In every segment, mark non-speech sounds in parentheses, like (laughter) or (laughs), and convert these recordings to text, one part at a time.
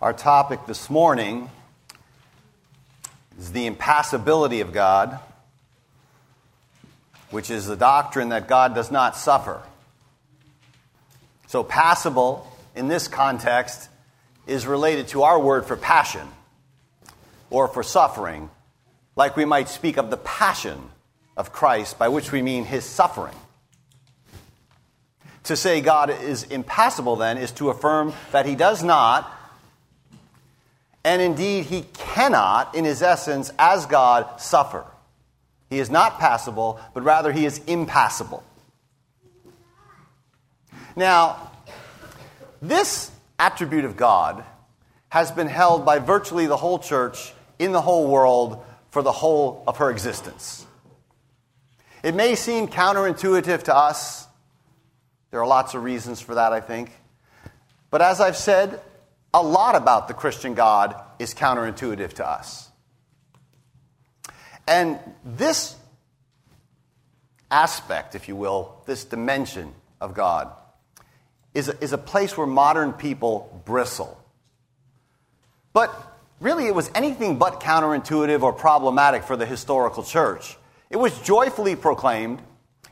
Our topic this morning is the impassibility of God, which is the doctrine that God does not suffer. So, passible in this context is related to our word for passion or for suffering, like we might speak of the passion of Christ, by which we mean his suffering. To say God is impassible, then, is to affirm that he does not and indeed, he cannot, in his essence, as God, suffer. He is not passible, but rather he is impassible. Now, this attribute of God has been held by virtually the whole church in the whole world for the whole of her existence. It may seem counterintuitive to us. There are lots of reasons for that, I think. But as I've said, a lot about the Christian God is counterintuitive to us. And this aspect, if you will, this dimension of God, is a, is a place where modern people bristle. But really, it was anything but counterintuitive or problematic for the historical church. It was joyfully proclaimed,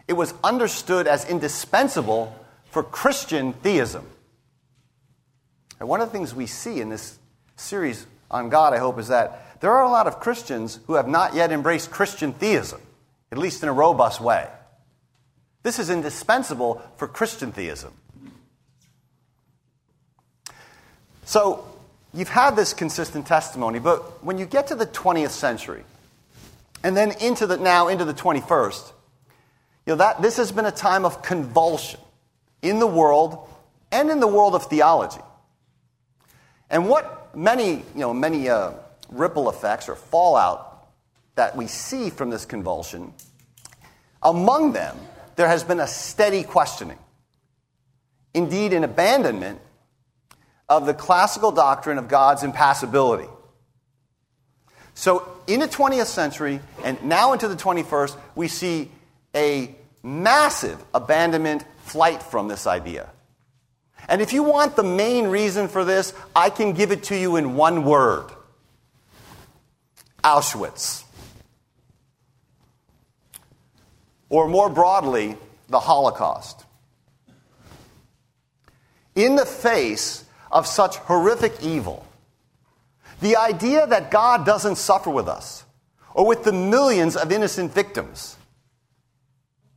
it was understood as indispensable for Christian theism. And one of the things we see in this series on God, I hope, is that there are a lot of Christians who have not yet embraced Christian theism, at least in a robust way. This is indispensable for Christian theism. So, you've had this consistent testimony, but when you get to the 20th century, and then into the now into the 21st, you know that this has been a time of convulsion in the world and in the world of theology. And what many, you know, many uh, ripple effects or fallout that we see from this convulsion, among them, there has been a steady questioning, indeed, an abandonment of the classical doctrine of God's impassibility. So, in the 20th century and now into the 21st, we see a massive abandonment, flight from this idea. And if you want the main reason for this, I can give it to you in one word Auschwitz. Or more broadly, the Holocaust. In the face of such horrific evil, the idea that God doesn't suffer with us, or with the millions of innocent victims,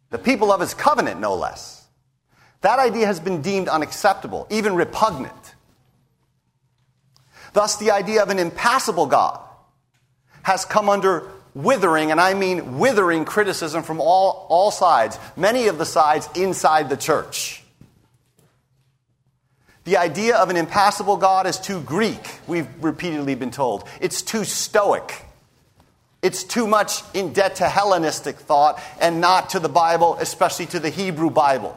the people of his covenant, no less that idea has been deemed unacceptable, even repugnant. Thus, the idea of an impassible God has come under withering, and I mean withering criticism from all, all sides, many of the sides inside the church. The idea of an impassible God is too Greek, we've repeatedly been told. It's too Stoic. It's too much in debt to Hellenistic thought and not to the Bible, especially to the Hebrew Bible.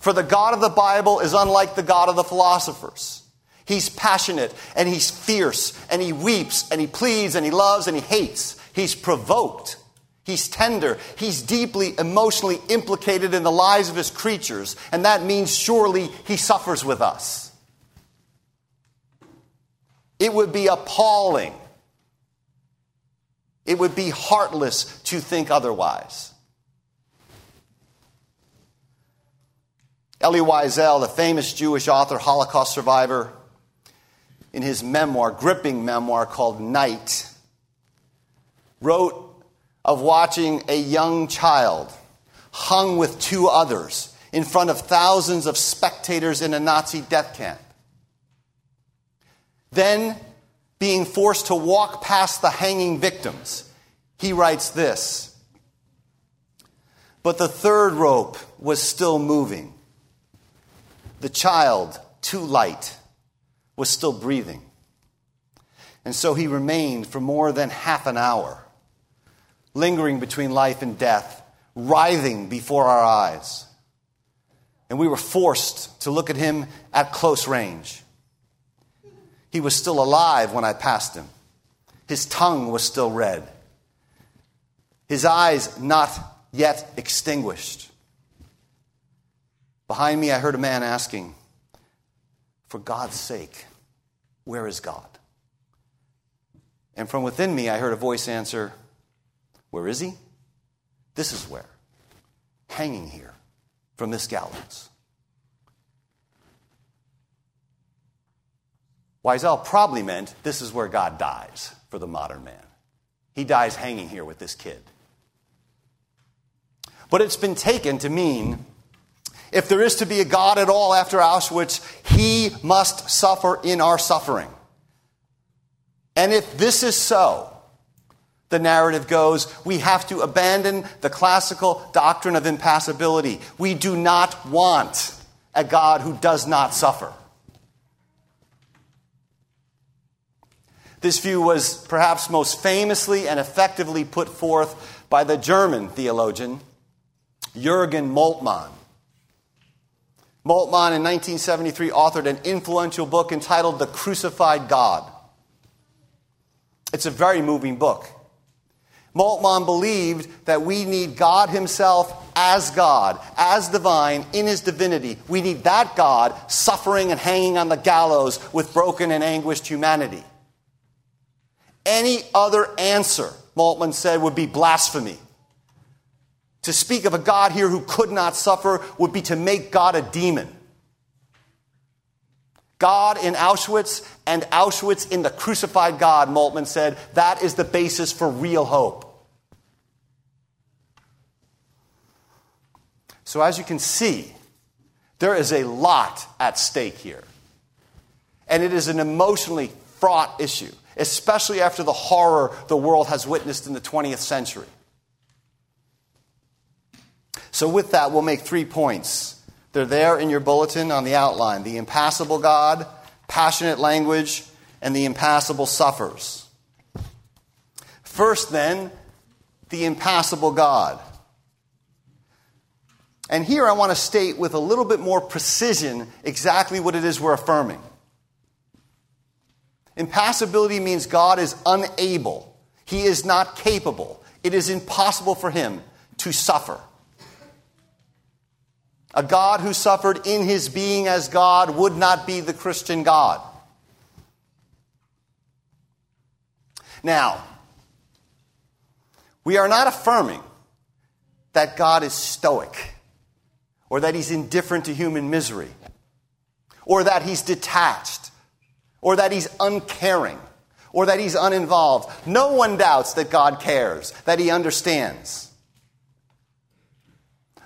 For the God of the Bible is unlike the God of the philosophers. He's passionate and he's fierce and he weeps and he pleads and he loves and he hates. He's provoked. He's tender. He's deeply emotionally implicated in the lives of his creatures. And that means surely he suffers with us. It would be appalling. It would be heartless to think otherwise. Elie Wiesel, the famous Jewish author, Holocaust survivor, in his memoir, gripping memoir called Night, wrote of watching a young child hung with two others in front of thousands of spectators in a Nazi death camp. Then, being forced to walk past the hanging victims, he writes this But the third rope was still moving. The child, too light, was still breathing. And so he remained for more than half an hour, lingering between life and death, writhing before our eyes. And we were forced to look at him at close range. He was still alive when I passed him. His tongue was still red. His eyes not yet extinguished. Behind me, I heard a man asking, For God's sake, Where is God? And from within me, I heard a voice answer, Where is he? This is where. Hanging here from this gallows. Wiesel probably meant this is where God dies for the modern man. He dies hanging here with this kid. But it's been taken to mean if there is to be a God at all after Auschwitz, he must suffer in our suffering. And if this is so, the narrative goes, we have to abandon the classical doctrine of impassibility. We do not want a God who does not suffer. This view was perhaps most famously and effectively put forth by the German theologian Jürgen Moltmann. Moltmann in 1973 authored an influential book entitled The Crucified God. It's a very moving book. Moltmann believed that we need God Himself as God, as divine, in His divinity. We need that God suffering and hanging on the gallows with broken and anguished humanity. Any other answer, Moltmann said, would be blasphemy. To speak of a God here who could not suffer would be to make God a demon. God in Auschwitz and Auschwitz in the crucified God, Moltmann said, that is the basis for real hope. So, as you can see, there is a lot at stake here. And it is an emotionally fraught issue especially after the horror the world has witnessed in the 20th century. So, with that, we'll make three points. They're there in your bulletin on the outline the impassible God, passionate language, and the impassible suffers. First, then, the impassible God. And here I want to state with a little bit more precision exactly what it is we're affirming. Impassibility means God is unable, He is not capable. It is impossible for Him to suffer. A God who suffered in his being as God would not be the Christian God. Now, we are not affirming that God is stoic or that he's indifferent to human misery or that he's detached or that he's uncaring, or that he's uninvolved. No one doubts that God cares, that he understands.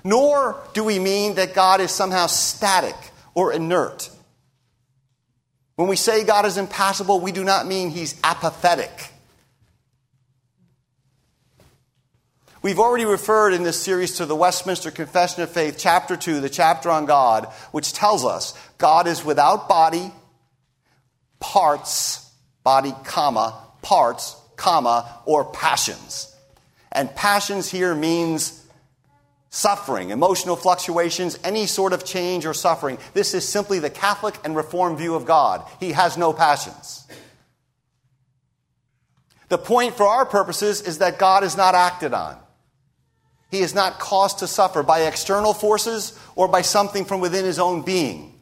Nor do we mean that God is somehow static or inert. When we say God is impassible, we do not mean he's apathetic. We've already referred in this series to the Westminster Confession of Faith, chapter 2, the chapter on God, which tells us God is without body, parts, body, comma, parts, comma, or passions. And passions here means suffering, emotional fluctuations, any sort of change or suffering. This is simply the Catholic and Reformed view of God. He has no passions. The point for our purposes is that God is not acted on. He is not caused to suffer by external forces or by something from within his own being.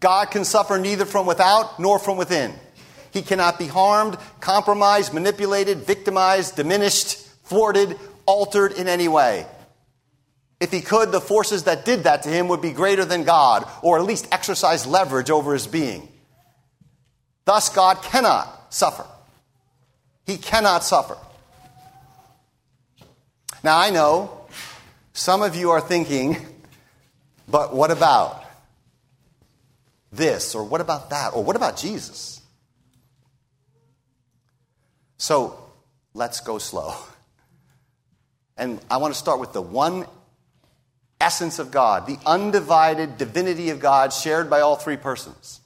God can suffer neither from without nor from within. He cannot be harmed, compromised, manipulated, victimized, diminished, thwarted, altered in any way. If he could, the forces that did that to him would be greater than God, or at least exercise leverage over his being. Thus, God cannot suffer. He cannot suffer. Now, I know some of you are thinking, but what about? this, or what about that, or what about Jesus? So let's go slow. (laughs) And I want to start with the one essence of God, the undivided divinity of God shared by all three persons.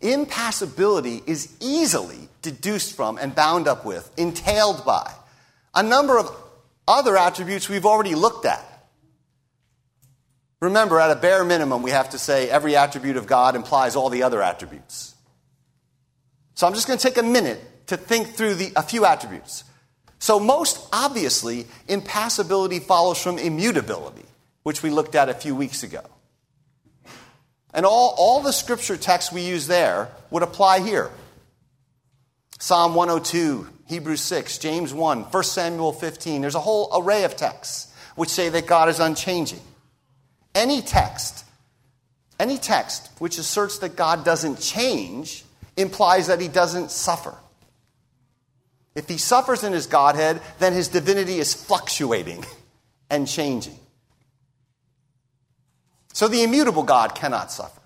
Impassibility is easily deduced from and bound up with, entailed by, a number of other attributes we've already looked at. Remember, at a bare minimum, we have to say every attribute of God implies all the other attributes. So I'm just going to take a minute to think through the, a few attributes. So, most obviously, impassibility follows from immutability, which we looked at a few weeks ago. And all, all the scripture texts we use there would apply here. Psalm 102, Hebrews 6, James 1, 1 Samuel 15. There's a whole array of texts which say that God is unchanging. Any text, any text which asserts that God doesn't change implies that he doesn't suffer. If he suffers in his Godhead, then his divinity is fluctuating (laughs) and changing. So the immutable God cannot suffer.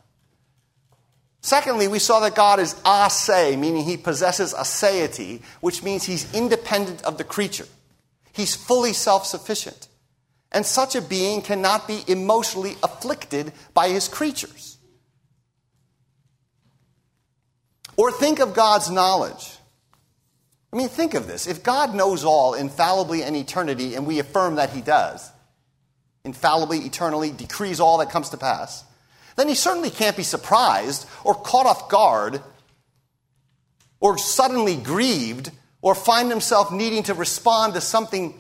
Secondly, we saw that God is a se, meaning he possesses aseity, which means he's independent of the creature. He's fully self sufficient. And such a being cannot be emotionally afflicted by his creatures. Or think of God's knowledge. I mean, think of this. If God knows all infallibly in eternity, and we affirm that he does, infallibly, eternally, decrees all that comes to pass, then he certainly can't be surprised or caught off guard or suddenly grieved or find himself needing to respond to something,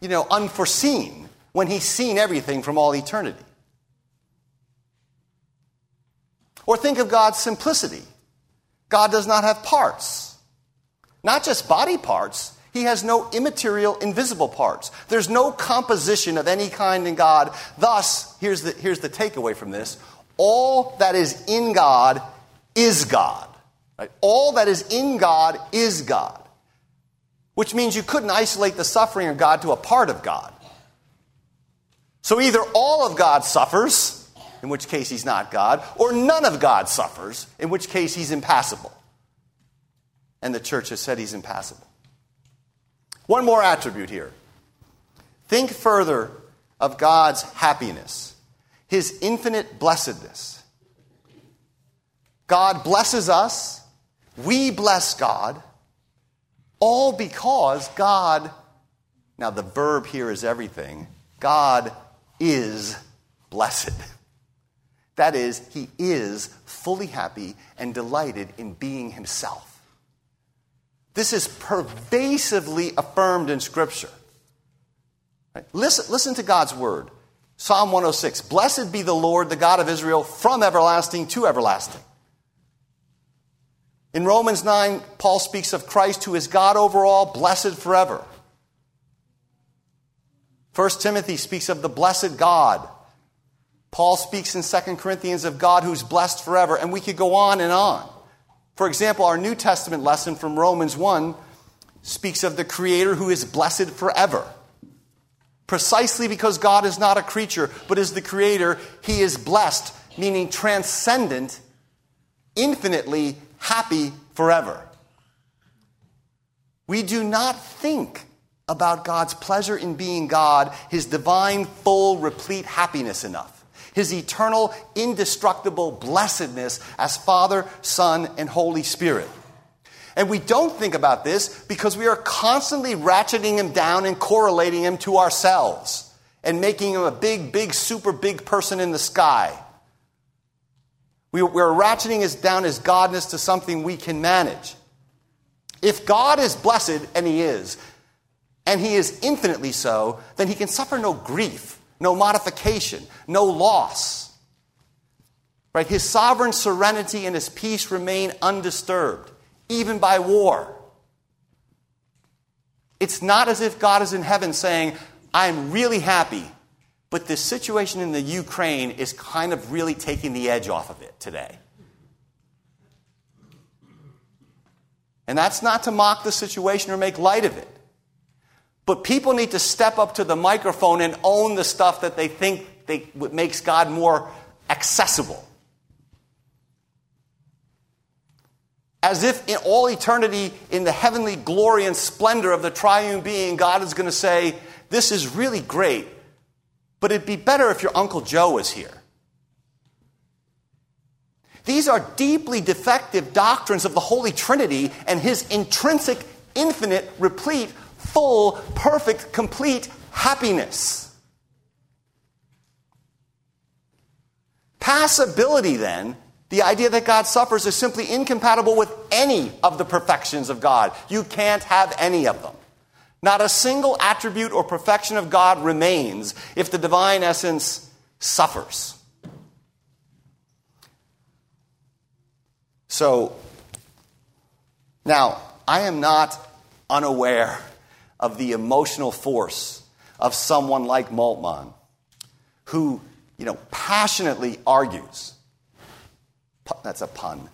you know, unforeseen when he's seen everything from all eternity. Or think of God's simplicity. God does not have parts, not just body parts, he has no immaterial, invisible parts. There's no composition of any kind in God. Thus, here's the, here's the takeaway from this all that is in God is God. Right? All that is in God is God. Which means you couldn't isolate the suffering of God to a part of God. So either all of God suffers, in which case he's not God, or none of God suffers, in which case he's impassible. And the church has said he's impassible. One more attribute here. Think further of God's happiness, his infinite blessedness. God blesses us, we bless God, all because God, now the verb here is everything, God is blessed. That is, he is fully happy and delighted in being himself. This is pervasively affirmed in Scripture. Right? Listen, listen to God's word. Psalm 106 Blessed be the Lord, the God of Israel, from everlasting to everlasting. In Romans 9, Paul speaks of Christ, who is God over all, blessed forever. 1 Timothy speaks of the blessed God. Paul speaks in 2 Corinthians of God who's blessed forever, and we could go on and on. For example, our New Testament lesson from Romans 1 speaks of the Creator who is blessed forever. Precisely because God is not a creature, but is the Creator, He is blessed, meaning transcendent, infinitely happy forever. We do not think about God's pleasure in being God, His divine, full, replete happiness enough his eternal, indestructible blessedness as Father, Son, and Holy Spirit. And we don't think about this because we are constantly ratcheting him down and correlating him to ourselves and making him a big, big, super big person in the sky. We, are ratcheting his down his godness to something we can manage. If God is blessed, and he is, and he is infinitely so, then he can suffer no grief no modification, no loss. Right? His sovereign serenity and his peace remain undisturbed, even by war. It's not as if God is in heaven saying, I'm really happy, but this situation in the Ukraine is kind of really taking the edge off of it today. And that's not to mock the situation or make light of it. But people need to step up to the microphone and own the stuff that they think they, makes God more accessible. As if in all eternity, in the heavenly glory and splendor of the triune being, God is going to say, This is really great, but it'd be better if your Uncle Joe was here. These are deeply defective doctrines of the Holy Trinity and his intrinsic, infinite, replete, full, perfect, complete happiness. Passibility, then, the idea that God suffers is simply incompatible with any of the perfections of God. You can't have any of them. Not a single attribute or perfection of God remains if the divine essence suffers. So, now, I am not unaware of the emotional force of someone like Moltmann, who, you know, passionately argues. That's a pun.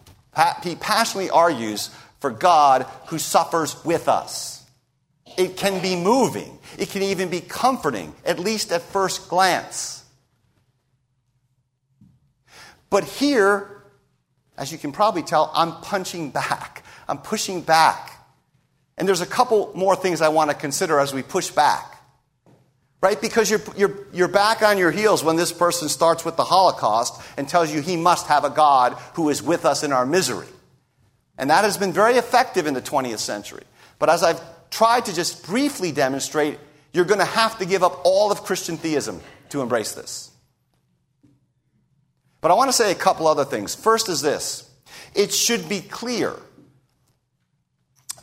He passionately argues for God who suffers with us. It can be moving. It can even be comforting, at least at first glance. But here, as you can probably tell, I'm punching back. I'm pushing back. And there's a couple more things I want to consider as we push back. Right? Because you're, you're, you're back on your heels when this person starts with the Holocaust and tells you he must have a God who is with us in our misery. And that has been very effective in the 20th century. But as I've tried to just briefly demonstrate, you're going to have to give up all of Christian theism to embrace this. But I want to say a couple other things. First is this it should be clear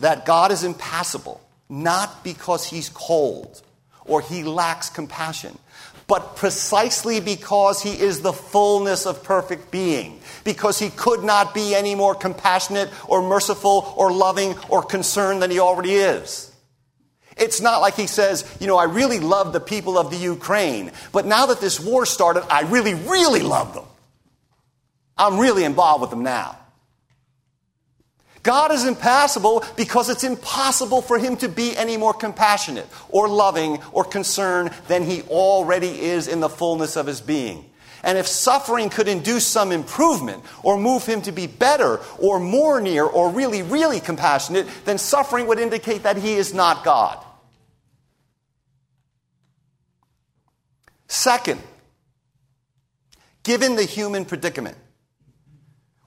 that God is impassible, not because he's cold or he lacks compassion, but precisely because he is the fullness of perfect being, because he could not be any more compassionate or merciful or loving or concerned than he already is. It's not like he says, you know, I really love the people of the Ukraine, but now that this war started, I really, really love them. I'm really involved with them now. God is impassible because it's impossible for him to be any more compassionate or loving or concerned than he already is in the fullness of his being. And if suffering could induce some improvement or move him to be better or more near or really, really compassionate, then suffering would indicate that he is not God. Second, given the human predicament,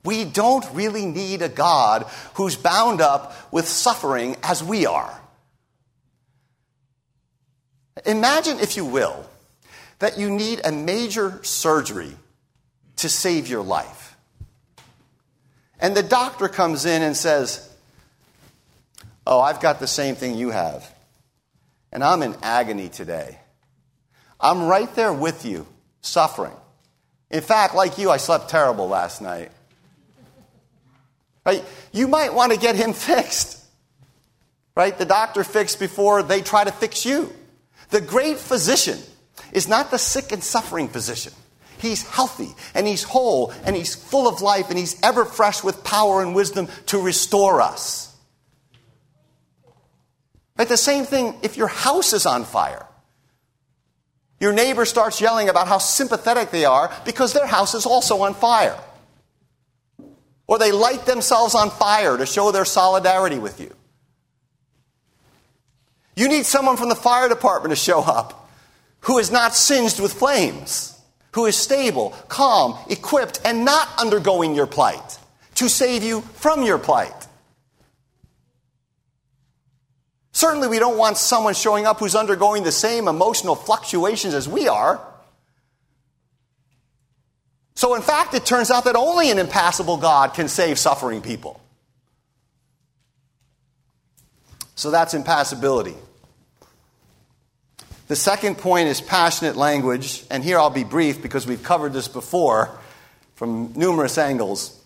we don't really need a God who's bound up with suffering as we are. Imagine, if you will, that you need a major surgery to save your life. And the doctor comes in and says, Oh, I've got the same thing you have. And I'm in agony today. I'm right there with you, suffering. In fact, like you, I slept terrible last night. Right? You might want to get him fixed. Right? The doctor fixed before they try to fix you. The great physician is not the sick and suffering physician. He's healthy and he's whole and he's full of life and he's ever fresh with power and wisdom to restore us. Right? The same thing if your house is on fire. Your neighbor starts yelling about how sympathetic they are because their house is also on fire. Or they light themselves on fire to show their solidarity with you. You need someone from the fire department to show up who is not singed with flames, who is stable, calm, equipped, and not undergoing your plight to save you from your plight. Certainly, we don't want someone showing up who's undergoing the same emotional fluctuations as we are. So, in fact, it turns out that only an impassible God can save suffering people. So, that's impassibility. The second point is passionate language, and here I'll be brief because we've covered this before from numerous angles.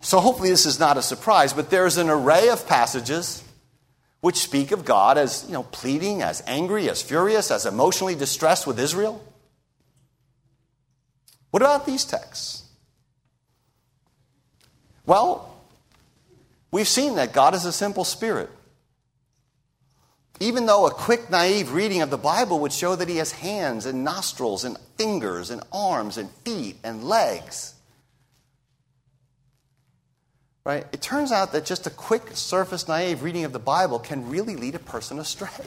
So, hopefully, this is not a surprise, but there's an array of passages which speak of God as, you know, pleading, as angry, as furious, as emotionally distressed with Israel. What about these texts? Well, we've seen that God is a simple spirit. Even though a quick, naive reading of the Bible would show that he has hands and nostrils and fingers and arms and feet and legs. Right? It turns out that just a quick, surface, naive reading of the Bible can really lead a person astray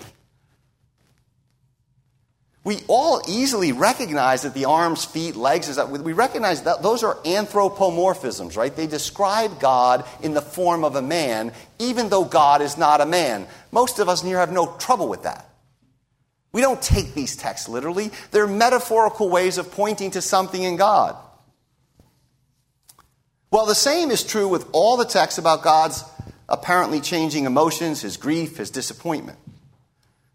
we all easily recognize that the arms, feet, legs is that we recognize that those are anthropomorphisms, right? They describe God in the form of a man, even though God is not a man. Most of us here have no trouble with that. We don't take these texts literally. They're metaphorical ways of pointing to something in God. Well, the same is true with all the texts about God's apparently changing emotions, his grief, his disappointment.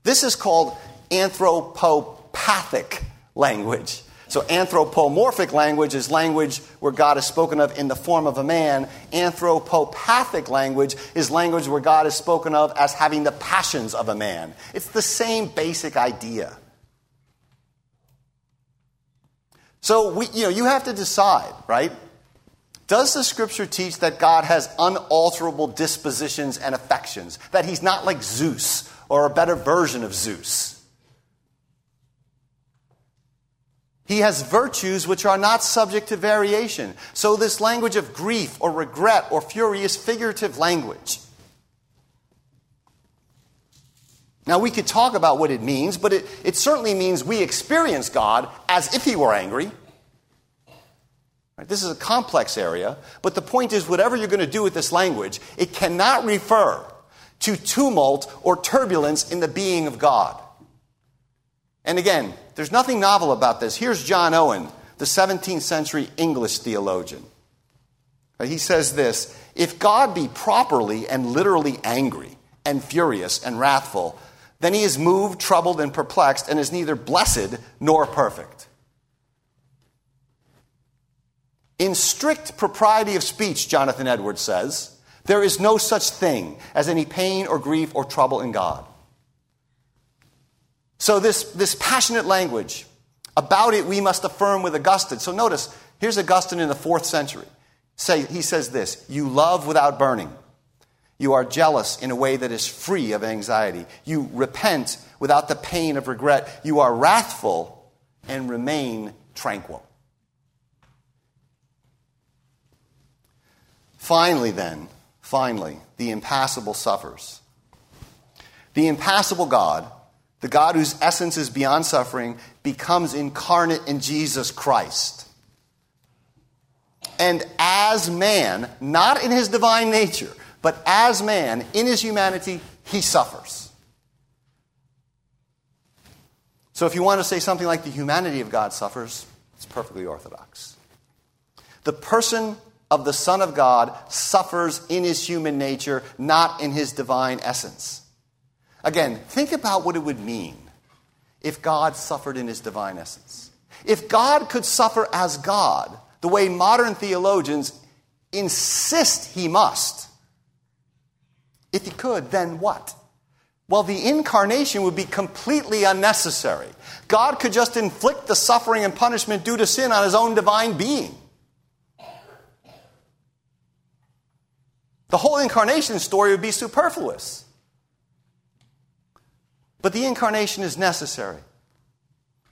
This is called anthropo pathic language. So, anthropomorphic language is language where God is spoken of in the form of a man. Anthropopathic language is language where God is spoken of as having the passions of a man. It's the same basic idea. So, we, you know, you have to decide, right? Does the scripture teach that God has unalterable dispositions and affections? That he's not like Zeus or a better version of Zeus? He has virtues which are not subject to variation. So, this language of grief or regret or fury is figurative language. Now, we could talk about what it means, but it, it certainly means we experience God as if He were angry. Right? This is a complex area, but the point is, whatever you're going to do with this language, it cannot refer to tumult or turbulence in the being of God. And again, there's nothing novel about this. Here's John Owen, the 17th century English theologian. Uh, he says this If God be properly and literally angry and furious and wrathful, then he is moved, troubled, and perplexed, and is neither blessed nor perfect. In strict propriety of speech, Jonathan Edwards says, there is no such thing as any pain or grief or trouble in God. So, this, this passionate language, about it we must affirm with Augustine. So, notice, here's Augustine in the fourth century. Say, he says this You love without burning. You are jealous in a way that is free of anxiety. You repent without the pain of regret. You are wrathful and remain tranquil. Finally, then, finally, the impassible suffers. The impassible God the God whose essence is beyond suffering, becomes incarnate in Jesus Christ. And as man, not in his divine nature, but as man, in his humanity, he suffers. So if you want to say something like the humanity of God suffers, it's perfectly orthodox. The person of the Son of God suffers in his human nature, not in his divine essence. Again, think about what it would mean if God suffered in his divine essence. If God could suffer as God, the way modern theologians insist he must, if he could, then what? Well, the incarnation would be completely unnecessary. God could just inflict the suffering and punishment due to sin on his own divine being. The whole incarnation story would be superfluous. But the incarnation is necessary.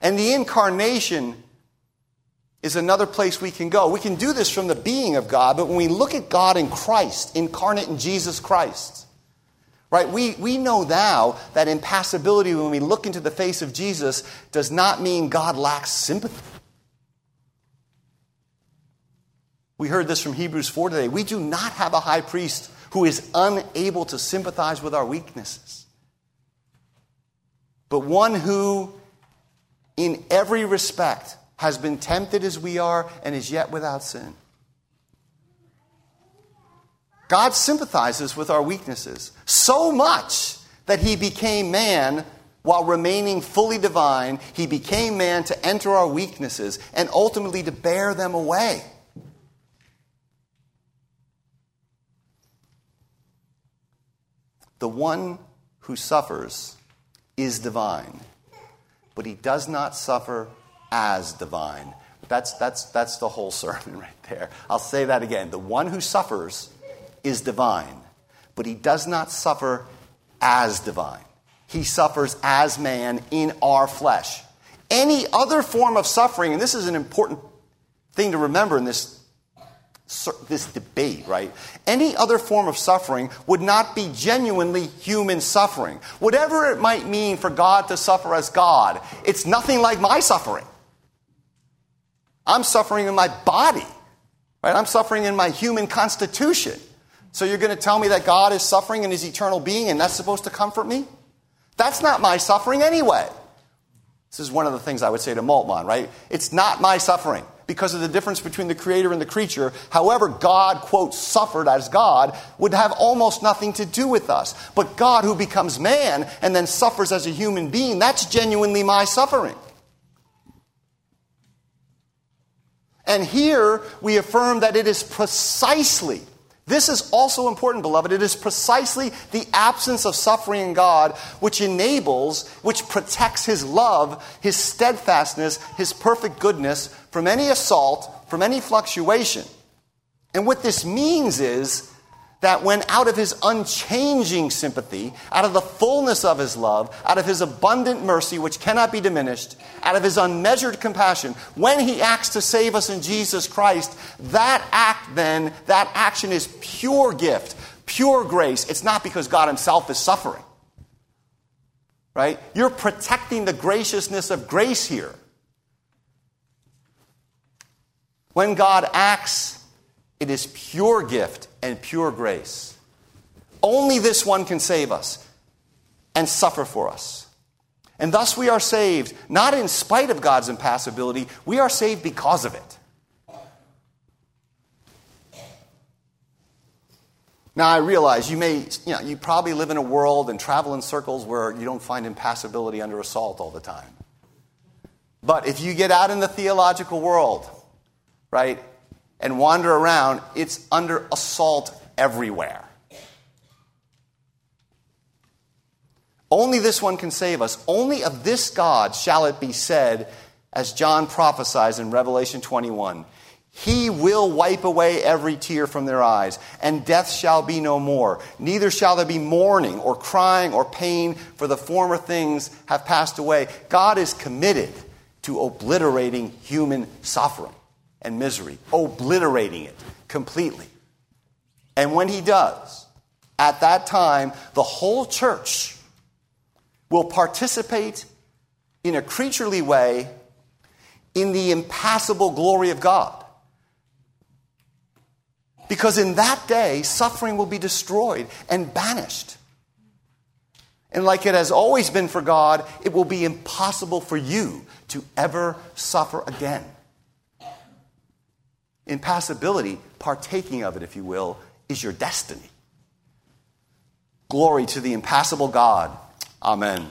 And the incarnation is another place we can go. We can do this from the being of God, but when we look at God in Christ, incarnate in Jesus Christ, right, we, we know now that impassibility when we look into the face of Jesus does not mean God lacks sympathy. We heard this from Hebrews 4 today. We do not have a high priest who is unable to sympathize with our weaknesses but one who, in every respect, has been tempted as we are and is yet without sin. God sympathizes with our weaknesses so much that he became man while remaining fully divine. He became man to enter our weaknesses and ultimately to bear them away. The one who suffers is divine, but he does not suffer as divine. That's, that's, that's the whole (laughs) sermon right there. I'll say that again. The one who suffers is divine, but he does not suffer as divine. He suffers as man in our flesh. Any other form of suffering, and this is an important thing to remember in this this debate, right? Any other form of suffering would not be genuinely human suffering. Whatever it might mean for God to suffer as God, it's nothing like my suffering. I'm suffering in my body, right? I'm suffering in my human constitution. So you're going to tell me that God is suffering in his eternal being and that's supposed to comfort me? That's not my suffering anyway. This is one of the things I would say to Moltmann, right? It's not my suffering because of the difference between the creator and the creature. However, God, quote, suffered as God would have almost nothing to do with us. But God, who becomes man and then suffers as a human being, that's genuinely my suffering. And here we affirm that it is precisely, this is also important, beloved, it is precisely the absence of suffering in God which enables, which protects His love, His steadfastness, His perfect goodness from any assault, from any fluctuation. And what this means is that when out of his unchanging sympathy, out of the fullness of his love, out of his abundant mercy, which cannot be diminished, out of his unmeasured compassion, when he acts to save us in Jesus Christ, that act then, that action is pure gift, pure grace. It's not because God himself is suffering. Right? You're protecting the graciousness of grace here. When God acts, it is pure gift and pure grace. Only this one can save us and suffer for us. And thus we are saved, not in spite of God's impassibility, we are saved because of it. Now I realize you may, you know, you probably live in a world and travel in circles where you don't find impassibility under assault all the time. But if you get out in the theological world, right, and wander around, it's under assault everywhere. Only this one can save us. Only of this God shall it be said, as John prophesies in Revelation 21 He will wipe away every tear from their eyes, and death shall be no more. Neither shall there be mourning, or crying, or pain, for the former things have passed away. God is committed to obliterating human suffering and misery, obliterating it completely. And when he does, at that time, the whole church will participate in a creaturely way in the impassible glory of God. Because in that day, suffering will be destroyed and banished. And like it has always been for God, it will be impossible for you to ever suffer again impassibility, partaking of it, if you will, is your destiny. Glory to the impassible God. Amen.